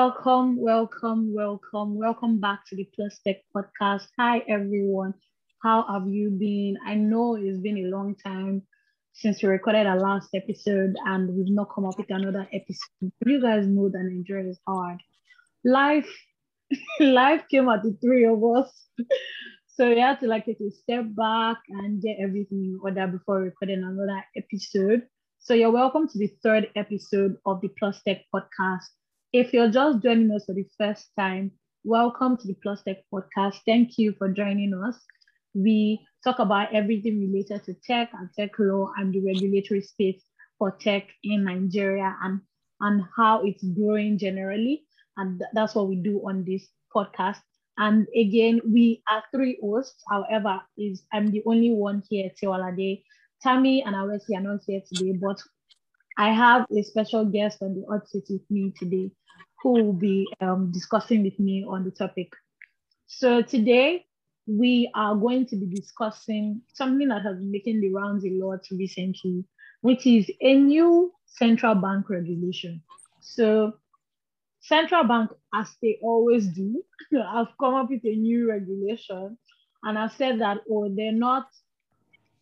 Welcome, welcome, welcome, welcome back to the Plus Tech podcast. Hi, everyone. How have you been? I know it's been a long time since we recorded our last episode and we've not come up with another episode. You guys know that Nigeria is hard. Life, life came at the three of us. So we had to like take a step back and get everything in order before recording another episode. So you're welcome to the third episode of the Plus Tech podcast. If you're just joining us for the first time, welcome to the Plus Tech podcast. Thank you for joining us. We talk about everything related to tech and tech law and the regulatory space for tech in Nigeria and, and how it's growing generally. And that's what we do on this podcast. And again, we are three hosts. However, is I'm the only one here, Tiwalade. Tammy and Awesi are not here today, but I have a special guest on the seat with me today who will be um, discussing with me on the topic. So today we are going to be discussing something that has been making the rounds a lot recently, which is a new central bank regulation. So central bank, as they always do, have come up with a new regulation and have said that, oh, they're not,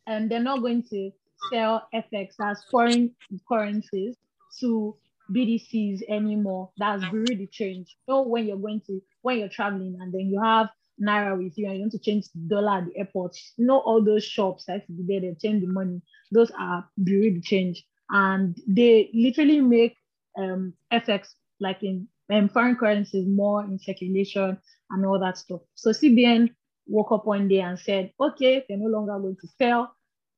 and they're not going to sell FX as foreign currencies to BDCs anymore. That's really the change. Know, when you're going to, when you're traveling and then you have Naira with you and you want to change dollar at the airport, you know, all those shops that be there, they change the money. Those are really change. And they literally make um, FX like in um, foreign currencies more in circulation and all that stuff. So CBN woke up one day and said, okay, they're no longer going to sell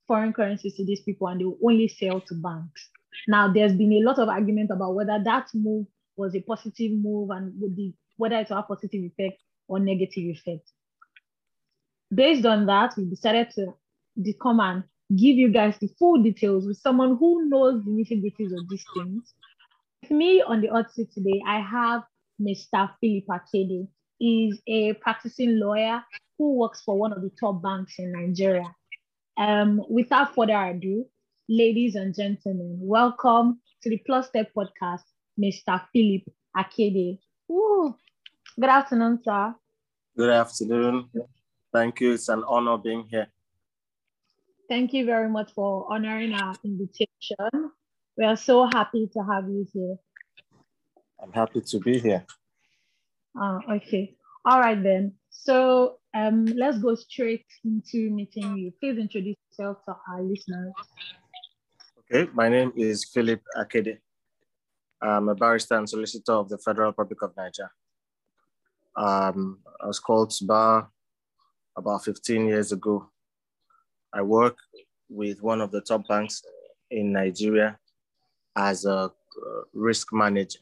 foreign currencies to these people and they will only sell to banks. Now, there's been a lot of argument about whether that move was a positive move and whether it will have positive effect or negative effect. Based on that, we decided to, to come and give you guys the full details with someone who knows the nitty-gritties of these things. With me on the hot seat today, I have Mr. Philip Akede. He's a practicing lawyer who works for one of the top banks in Nigeria. Um, without further ado, ladies and gentlemen, welcome to the Plus Tech podcast, Mr. Philip Akede. Ooh, good afternoon, sir. Good afternoon. Thank you. It's an honor being here. Thank you very much for honoring our invitation. We are so happy to have you here. I'm happy to be here. Uh, okay. All right then. So um, let's go straight into meeting you. Please introduce yourself to our listeners. Okay, my name is Philip Akede. I'm a barrister and solicitor of the Federal Republic of Nigeria. Um, I was called to bar about 15 years ago. I work with one of the top banks in Nigeria as a risk manager.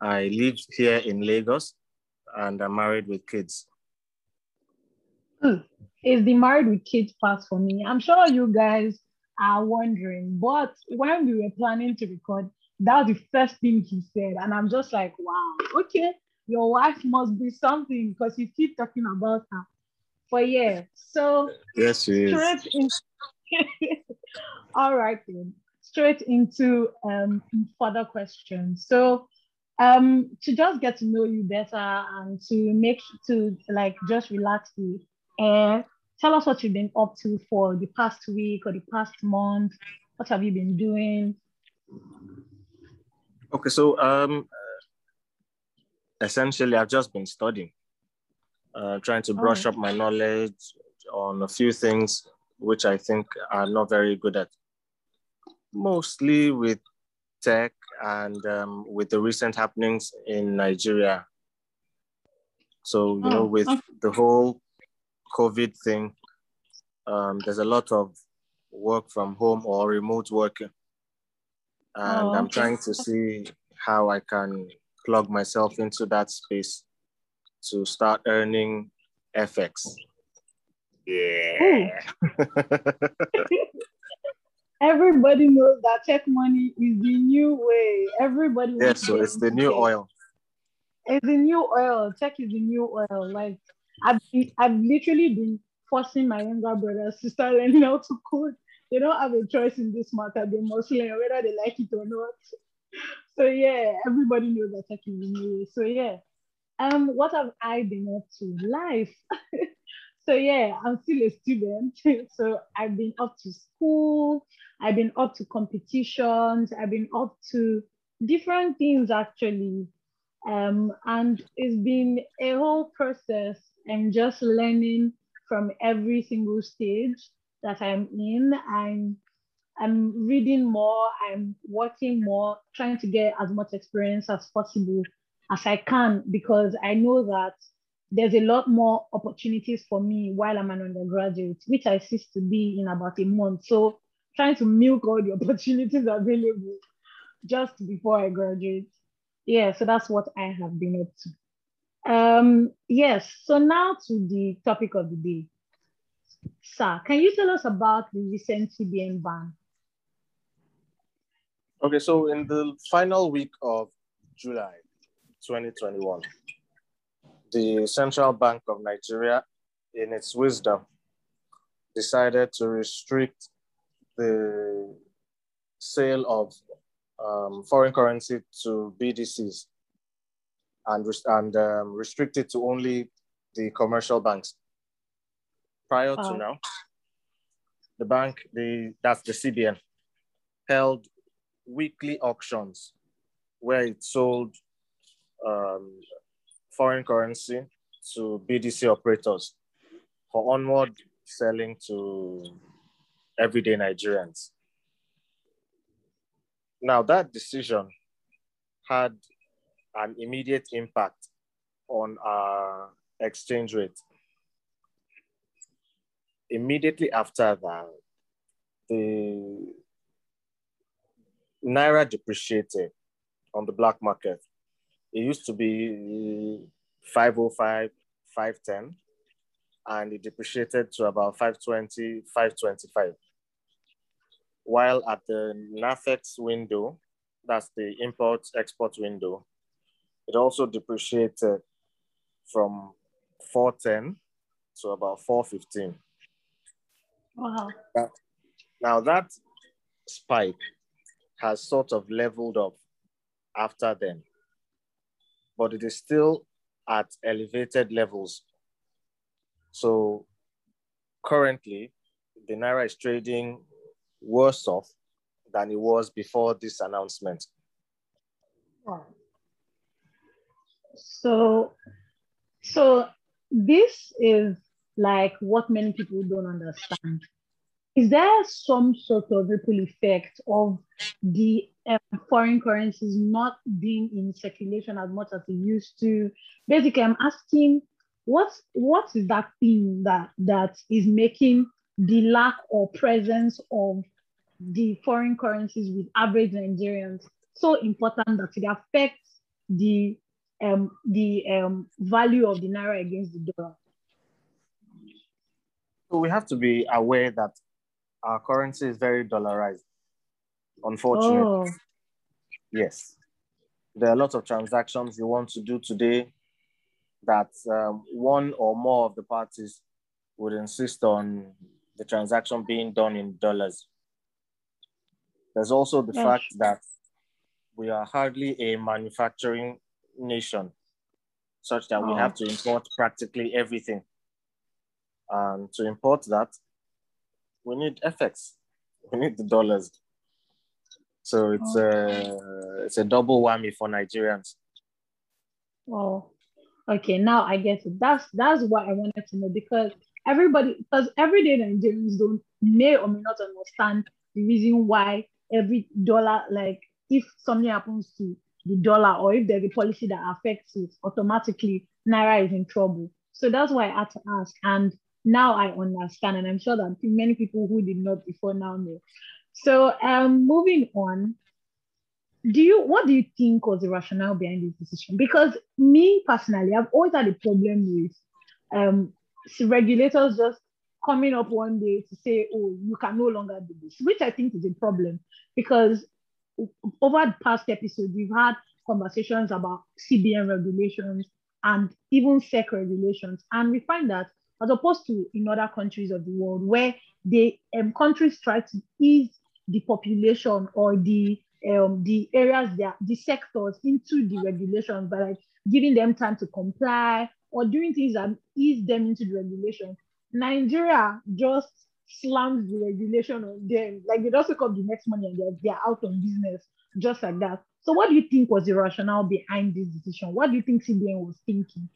I live here in Lagos and I'm married with kids. Hmm. Is the married with kids part for me? I'm sure you guys are wondering, but when we were planning to record, that was the first thing he said. And I'm just like, wow, okay, your wife must be something because you keep talking about her. But yeah, so yes, she is. In- All right, then. Straight into um, further questions. So um, to just get to know you better and to make to like just relax the air. Tell us what you've been up to for the past week or the past month. What have you been doing? Okay, so um, essentially, I've just been studying, uh, trying to brush up my knowledge on a few things which I think are not very good at. Mostly with tech and um, with the recent happenings in Nigeria. So, you oh, know, with the whole COVID thing, um, there's a lot of work from home or remote working. And oh, okay. I'm trying to see how I can plug myself into that space to start earning FX. Yeah. everybody knows that tech money is the new way. Everybody. Yeah, so it's the new oil. It's the new oil. Tech is the new oil. Like I've, I've literally been forcing my younger brothers to start learning how to code. They don't have a choice in this matter. They must learn whether they like it or not. so yeah, everybody knows that Turkey is So yeah. Um, what have I been up to? Life. so yeah, I'm still a student. so I've been up to school, I've been up to competitions, I've been up to different things actually. Um, and it's been a whole process and just learning from every single stage that I'm in. I'm I'm reading more, I'm working more, trying to get as much experience as possible as I can because I know that there's a lot more opportunities for me while I'm an undergraduate, which I cease to be in about a month. So trying to milk all the opportunities available just before I graduate. Yeah, so that's what I have been up to. Um, yes, so now to the topic of the day. Sir, can you tell us about the recent CBN ban? Okay, so in the final week of July 2021, the Central Bank of Nigeria, in its wisdom, decided to restrict the sale of um, foreign currency to BDCs and, and um, restrict it to only the commercial banks. Prior to now, the bank, the that's the CBN, held weekly auctions where it sold um, foreign currency to BDC operators for onward selling to everyday Nigerians. Now, that decision had an immediate impact on our exchange rate. Immediately after that, the Naira depreciated on the black market. It used to be 505, 510, and it depreciated to about 520, 525. While at the NAFEX window, that's the import export window, it also depreciated from 410 to about 415. Wow. Now that spike has sort of leveled off after then, but it is still at elevated levels. So currently, the Naira is trading worse off than it was before this announcement. So, so this is like what many people don't understand is there some sort of ripple effect of the um, foreign currencies not being in circulation as much as it used to? Basically, I'm asking what what is that thing that that is making the lack or presence of the foreign currencies with average Nigerians so important that it affects the um, the um, value of the naira against the dollar? So we have to be aware that our currency is very dollarized, unfortunately. Oh. Yes. There are a lot of transactions you want to do today that um, one or more of the parties would insist on the transaction being done in dollars. There's also the yes. fact that we are hardly a manufacturing nation, such that oh. we have to import practically everything. And to import that, we need FX. We need the dollars. So it's uh, a it's a double whammy for Nigerians. Oh, okay. Now I get it. That's that's what I wanted to know because everybody because everyday Nigerians don't may or may not understand the reason why every dollar like if something happens to the dollar or if there's a policy that affects it automatically naira is in trouble so that's why i had to ask and now I understand, and I'm sure that many people who did not before now know. So, um, moving on, do you what do you think was the rationale behind this decision? Because me personally, I've always had a problem with um, regulators just coming up one day to say, "Oh, you can no longer do this," which I think is a problem because over the past episode we've had conversations about CBN regulations and even SEC regulations, and we find that as opposed to in other countries of the world where the um, countries try to ease the population or the um, the areas, there, the sectors into the regulations by like giving them time to comply or doing things that ease them into the regulation. Nigeria just slams the regulation on them. Like they just wake up the next morning and they're, they're out on business just like that. So what do you think was the rationale behind this decision? What do you think CBN was thinking?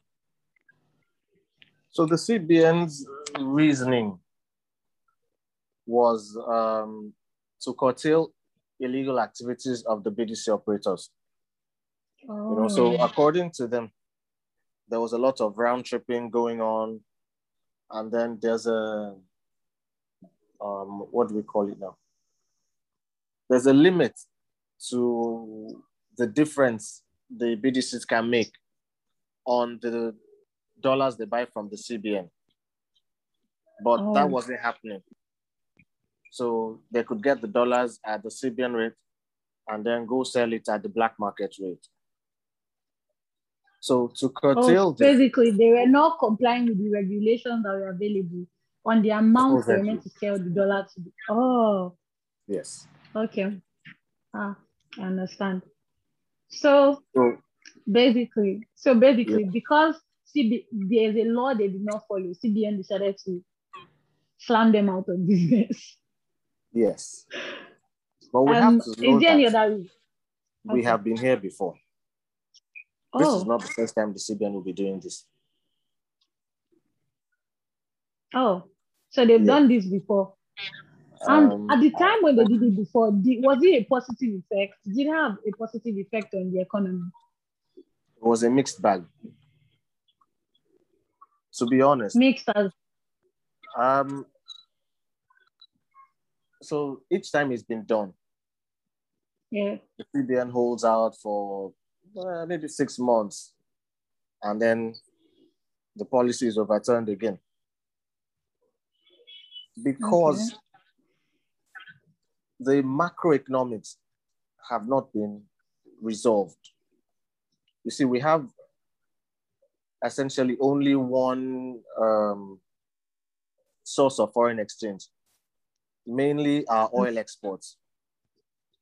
So the CBN's reasoning was um, to curtail illegal activities of the BDC operators. Oh. You know, so oh. according to them, there was a lot of round tripping going on, and then there's a um, what do we call it now? There's a limit to the difference the BDCs can make on the dollars they buy from the CBN. But oh. that wasn't happening. So they could get the dollars at the CBN rate and then go sell it at the black market rate. So to curtail oh, basically they were not complying with the regulations that were available on the amount exactly. they were meant to sell the dollar to. The, oh. Yes. Okay. Ah, I understand. So, so basically, so basically, yeah. because CB, there's a law they did not follow, CBN decided to slam them out of business. Yes. But we um, have to know is there any other we okay. have been here before. Oh. This is oh. not the first time the CBN will be doing this. Oh, so they've yeah. done this before. And um, at the time when they did it before, did, was it a positive effect? Did it have a positive effect on the economy? It was a mixed bag. To be honest. Mixed as. Um. So each time it's been done. Yeah. The CBN holds out for uh, maybe six months, and then the policy is overturned again because okay. the macroeconomics have not been resolved. You see, we have essentially only one um, source of foreign exchange, mainly our oil exports.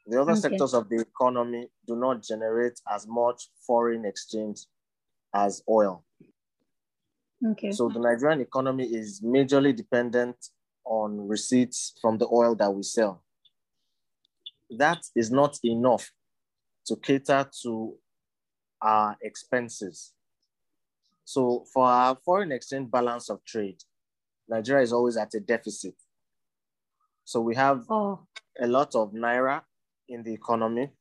The other okay. sectors of the economy do not generate as much foreign exchange as oil. Okay. So the Nigerian economy is majorly dependent on receipts from the oil that we sell. That is not enough to cater to our expenses. So for our foreign exchange balance of trade, Nigeria is always at a deficit. So we have oh. a lot of naira in the economy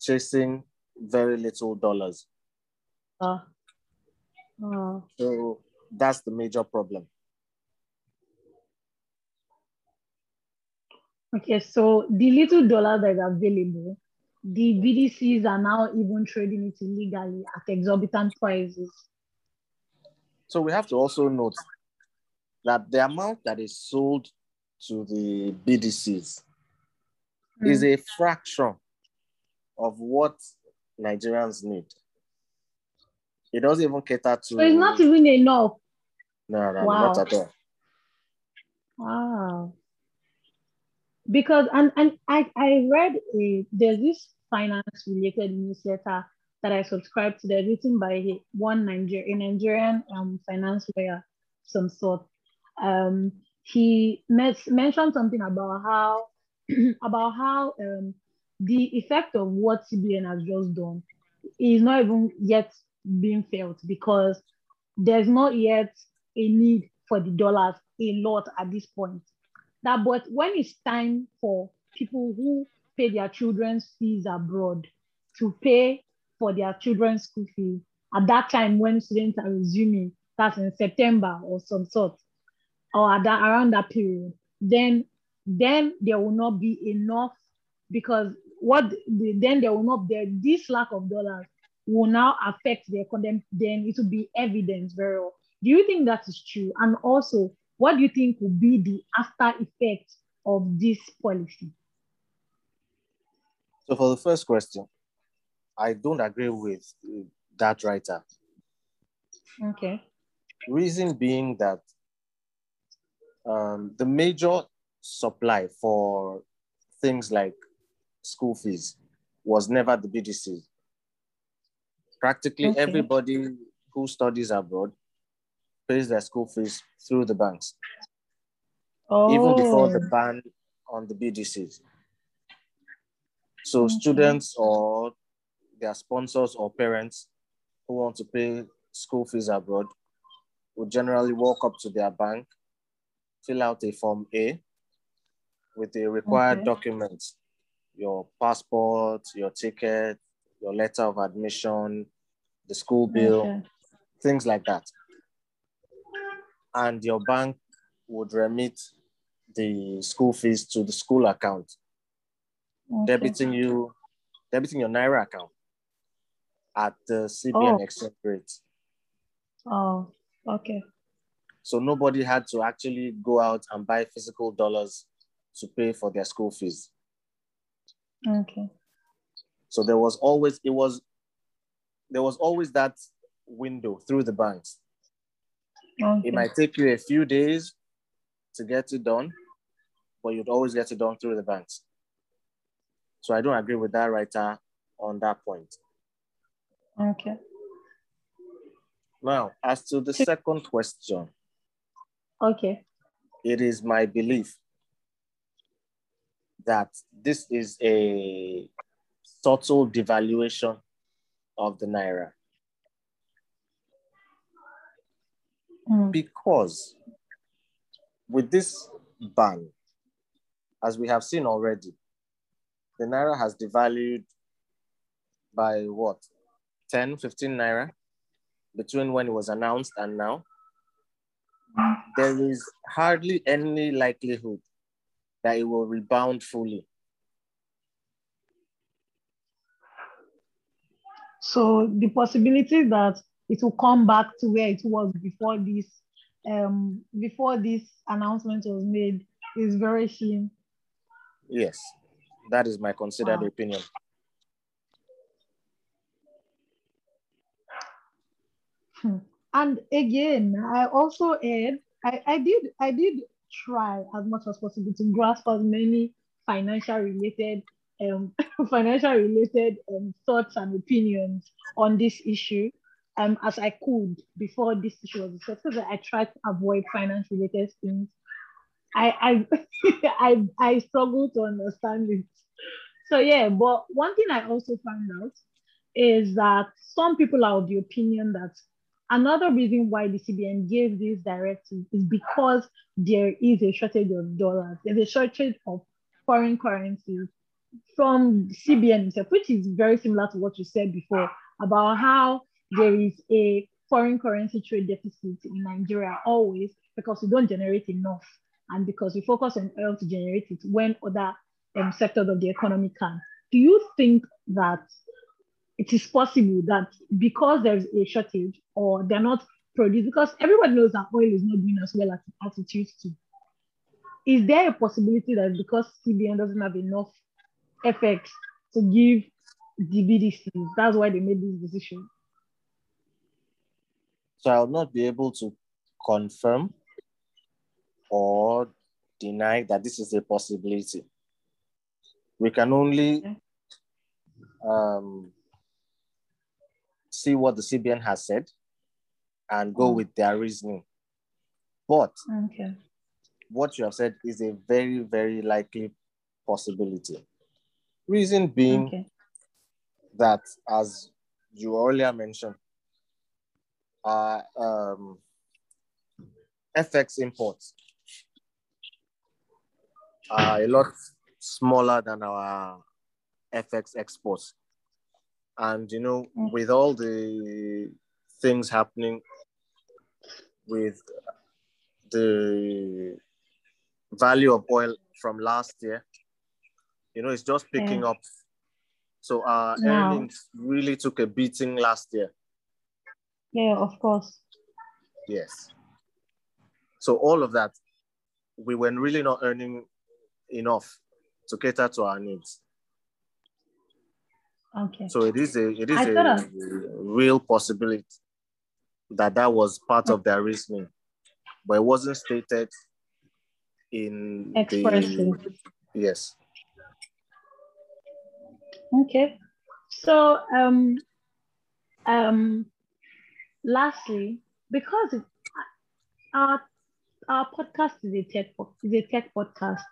chasing very little dollars. Uh, uh. So that's the major problem. Okay, so the little dollar that is available, the BDCs are now even trading it illegally at exorbitant prices. So we have to also note that the amount that is sold to the BDCs mm. is a fraction of what Nigerians need. It doesn't even cater to. So it's not even enough. No, no, wow. not at all. Wow because and and I I read a there's this finance related newsletter that I subscribe to. They're written by one Niger a Nigerian um, finance lawyer, some sort. Um, he met, mentioned something about how about how um, the effect of what CBN has just done is not even yet being felt because there's not yet a need for the dollars a lot at this point that but when it's time for people who pay their children's fees abroad to pay for their children's school fees at that time when students are resuming, that's in September or some sort, or at that, around that period, then then there will not be enough because what the, then there will not there this lack of dollars will now affect the economy. Then it will be evidence very well. Do you think that is true? And also, what do you think will be the after effect of this policy? So for the first question, I don't agree with that writer. Okay. Reason being that um, the major supply for things like school fees was never the BDC. Practically okay. everybody who studies abroad pays their school fees through the banks. Oh. Even before the oh. ban on the BDCs. So okay. students or their sponsors or parents who want to pay school fees abroad would generally walk up to their bank, fill out a form A with the required okay. documents, your passport, your ticket, your letter of admission, the school bill, okay. things like that. And your bank would remit the school fees to the school account, okay. debiting you, debiting your Naira account at the CBN oh. exchange rate. Oh, okay. So nobody had to actually go out and buy physical dollars to pay for their school fees. Okay. So there was always it was there was always that window through the banks. Okay. It might take you a few days to get it done, but you'd always get it done through the banks. So I don't agree with that writer on that point. Okay. Now, as to the second question. Okay. It is my belief that this is a subtle devaluation of the Naira. Mm. Because with this ban, as we have seen already, the Naira has devalued by what, 10, 15 Naira between when it was announced and now. There is hardly any likelihood that it will rebound fully. So the possibility that it will come back to where it was before this um, before this announcement was made is very slim. Yes, that is my considered wow. opinion. Hmm. And again, I also add, I, I did I did try as much as possible to grasp as many financial related um, financial related um, thoughts and opinions on this issue um, as I could before this issue was discussed because I tried to avoid finance related things. I I, I I struggle to understand it. So yeah, but one thing I also found out is that some people are of the opinion that another reason why the CBN gave this directive is because there is a shortage of dollars. There's a shortage of foreign currencies from CBN itself, which is very similar to what you said before about how there is a foreign currency trade deficit in Nigeria always because we don't generate enough and because we focus on oil to generate it when other um, sectors of the economy can. Do you think that it is possible that because there's a shortage or they're not produced, because everybody knows that oil is not doing as well as, as it used to. Is there a possibility that because CBN doesn't have enough FX to give the BDCs, that's why they made this decision? So I'll not be able to confirm or deny that this is a possibility. We can only um, see what the CBN has said and go mm. with their reasoning. But okay. what you have said is a very, very likely possibility. Reason being okay. that, as you earlier mentioned, uh, um, FX imports are a lot smaller than our FX exports. And, you know, mm. with all the things happening with the value of oil from last year, you know, it's just picking yeah. up. So our wow. earnings really took a beating last year. Yeah, of course. Yes. So all of that, we were really not earning enough to cater to our needs. Okay. So it is a it is a real possibility that that was part of their reasoning, but it wasn't stated in Expressly. the yes. Okay. So um um lastly, because it, our our podcast is a tech is a tech podcast,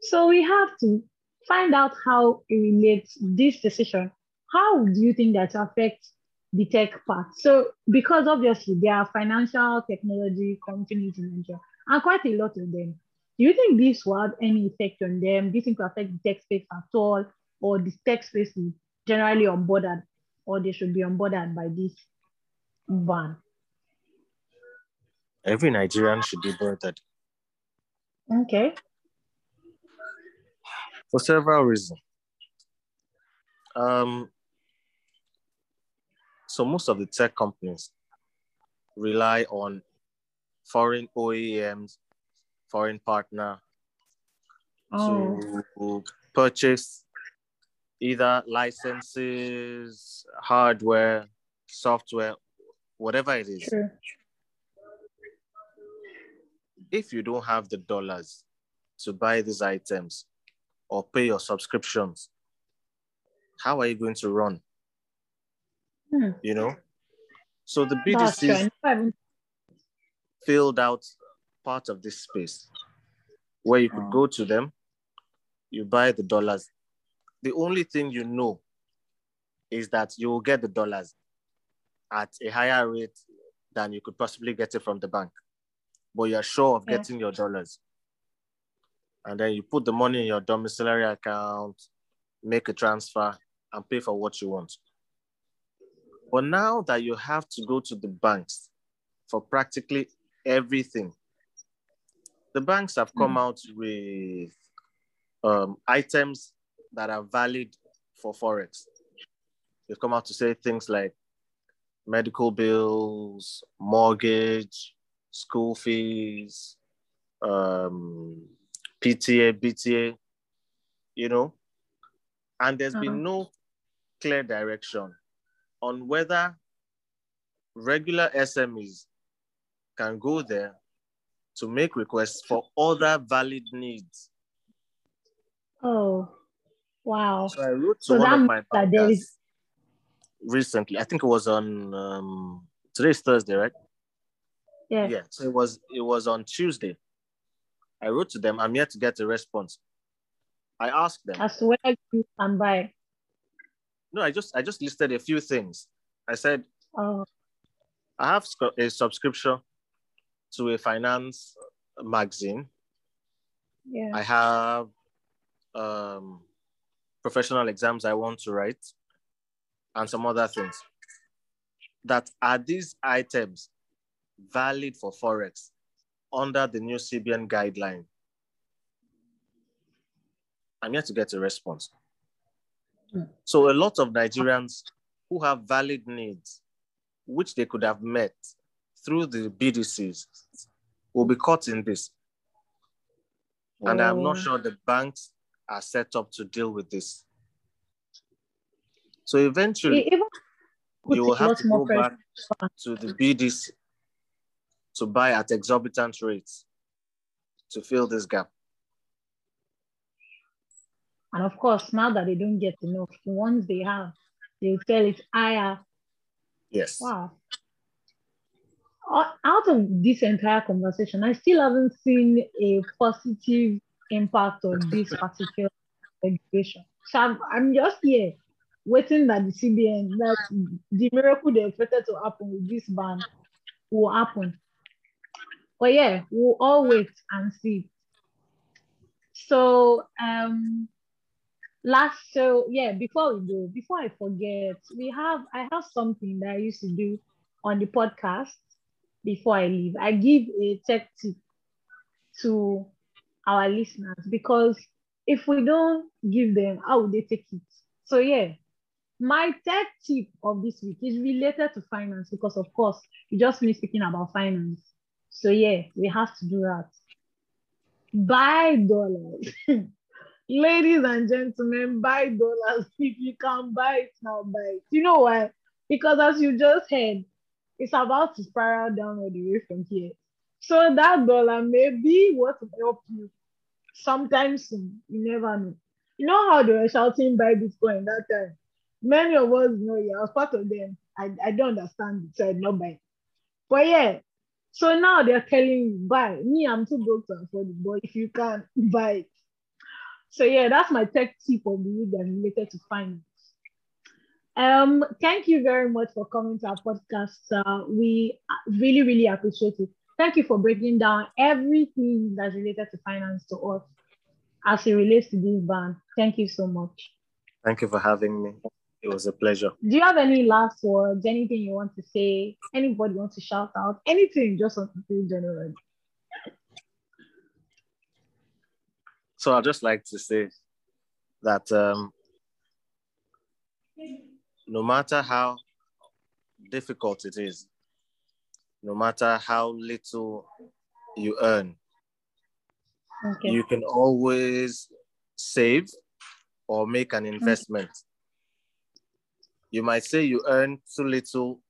so we have to find out how it relates this decision. How do you think that affects the tech part? So because obviously there are financial technology companies in Nigeria and quite a lot of them. Do you think this will have any effect on them? Do you think it will affect the tech space at all? Or the tech space is generally onboarded or they should be onboarded by this ban? Every Nigerian should be boarded. Okay. For several reasons. Um, so most of the tech companies rely on foreign OEMs, foreign partner Oh, to purchase either licenses, hardware, software, whatever it is. true. If you don't have the dollars to buy these items or pay your subscriptions, how are you going to run? Hmm. You know? So the That's true. I BDCs never even- filled out part of this space where you could go to them, you buy the dollars. The only thing you know is that you will get the dollars at a higher rate than you could possibly get it from the bank. But you're sure of Yeah. getting your dollars. And then you put the money in your domiciliary account, make a transfer, and pay for what you want. But now that you have to go to the banks for practically everything, the banks have come Mm. out with um, items that are valid for Forex. They've come out to say things like medical bills, mortgage, school fees, um, PTA, BTA, you know, and there's Uh-huh. been no clear direction on whether regular SMEs can go there to make requests for other valid needs. Oh, wow. So I wrote to So one that of my that there is- recently. I think it was on um, today's Thursday, right? Yeah. Yeah. So it was it was on Tuesday. I wrote to them. I'm yet to get a response. I asked them. As well you can buy. No, I just I just listed a few things. I said Oh, I have a subscription to a finance magazine. yeah. I have um, professional exams I want to write, and some other things. That are these items valid for forex under the new CBN guideline? I'm yet to get a response. So a lot of Nigerians who have valid needs, which they could have met through the BDCs, will be caught in this. And I'm not Oh. sure the banks are set up to deal with this. So eventually, even you will have to go back to the BDC to buy at exorbitant rates to fill this gap. And of course, now that they don't get enough, once they have, they'll sell it higher. Yes. Wow. Out of this entire conversation, I still haven't seen a positive impact of this particular education. So I'm, I'm just here waiting that the CBN, that the miracle they expected to happen with this ban will happen. But yeah, we'll all wait and see. So um last so yeah, before we go, before I forget, we have I have something that I used to do on the podcast before I leave. I give a tech tip to our listeners because if we don't give them, how would they take it? So yeah, my third tip of this week is related to finance because of course you just finished speaking about finance. So yeah, we have to do that. Buy dollars. Ladies and gentlemen, buy dollars. If you can buy it now, buy it. You know why? Because as you just heard, it's about to spiral down all the way from here. So that dollar may be what will help you sometime soon. You never know. You know how they were shouting buy Bitcoin that time? Many of us know, yeah, I was part of them. I, I don't understand it, so I not buy. But yeah, so now they're telling you buy. Me, I'm too broke to afford it, but if you can buy it. So yeah, that's my tech tip of the week that's related to finance. Um, thank you very much for coming to our podcast. Uh, we really, really appreciate it. Thank you for breaking down everything that's related to finance to us as it relates to this band. Thank you so much. Thank you for having me. It was a pleasure. Do you have any last words? Anything you want to say? Anybody want to shout out? Anything just to say? So I'd just like to say that um, no matter how difficult it is, no matter how little you earn, okay. you can always save or make an investment. You might say you earn too little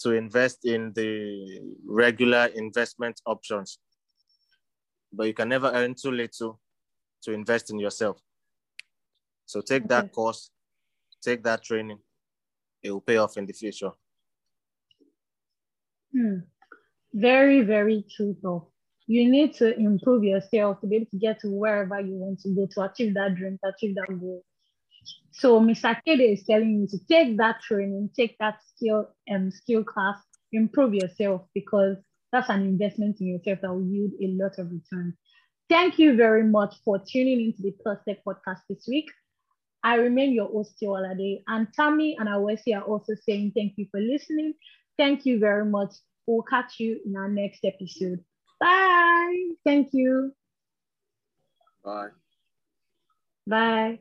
to invest in the regular investment options, but you can never earn too little to invest in yourself. So take okay. that course, take that training, it will pay off in the future. Hmm. Very, very true though. You need to improve yourself to be able to get to wherever you want to go to achieve that dream, to achieve that goal. So Mr. Kede is telling you to take that training, take that skill and um, skill class, improve yourself because that's an investment in yourself that will yield a lot of return. Thank you very much for tuning into the Plus Tech podcast this week. I remain your host, Tiwalade, and Tammy and Awesi are also saying thank you for listening. Thank you very much. We'll catch you in our next episode. Bye. Thank you. Bye. Bye.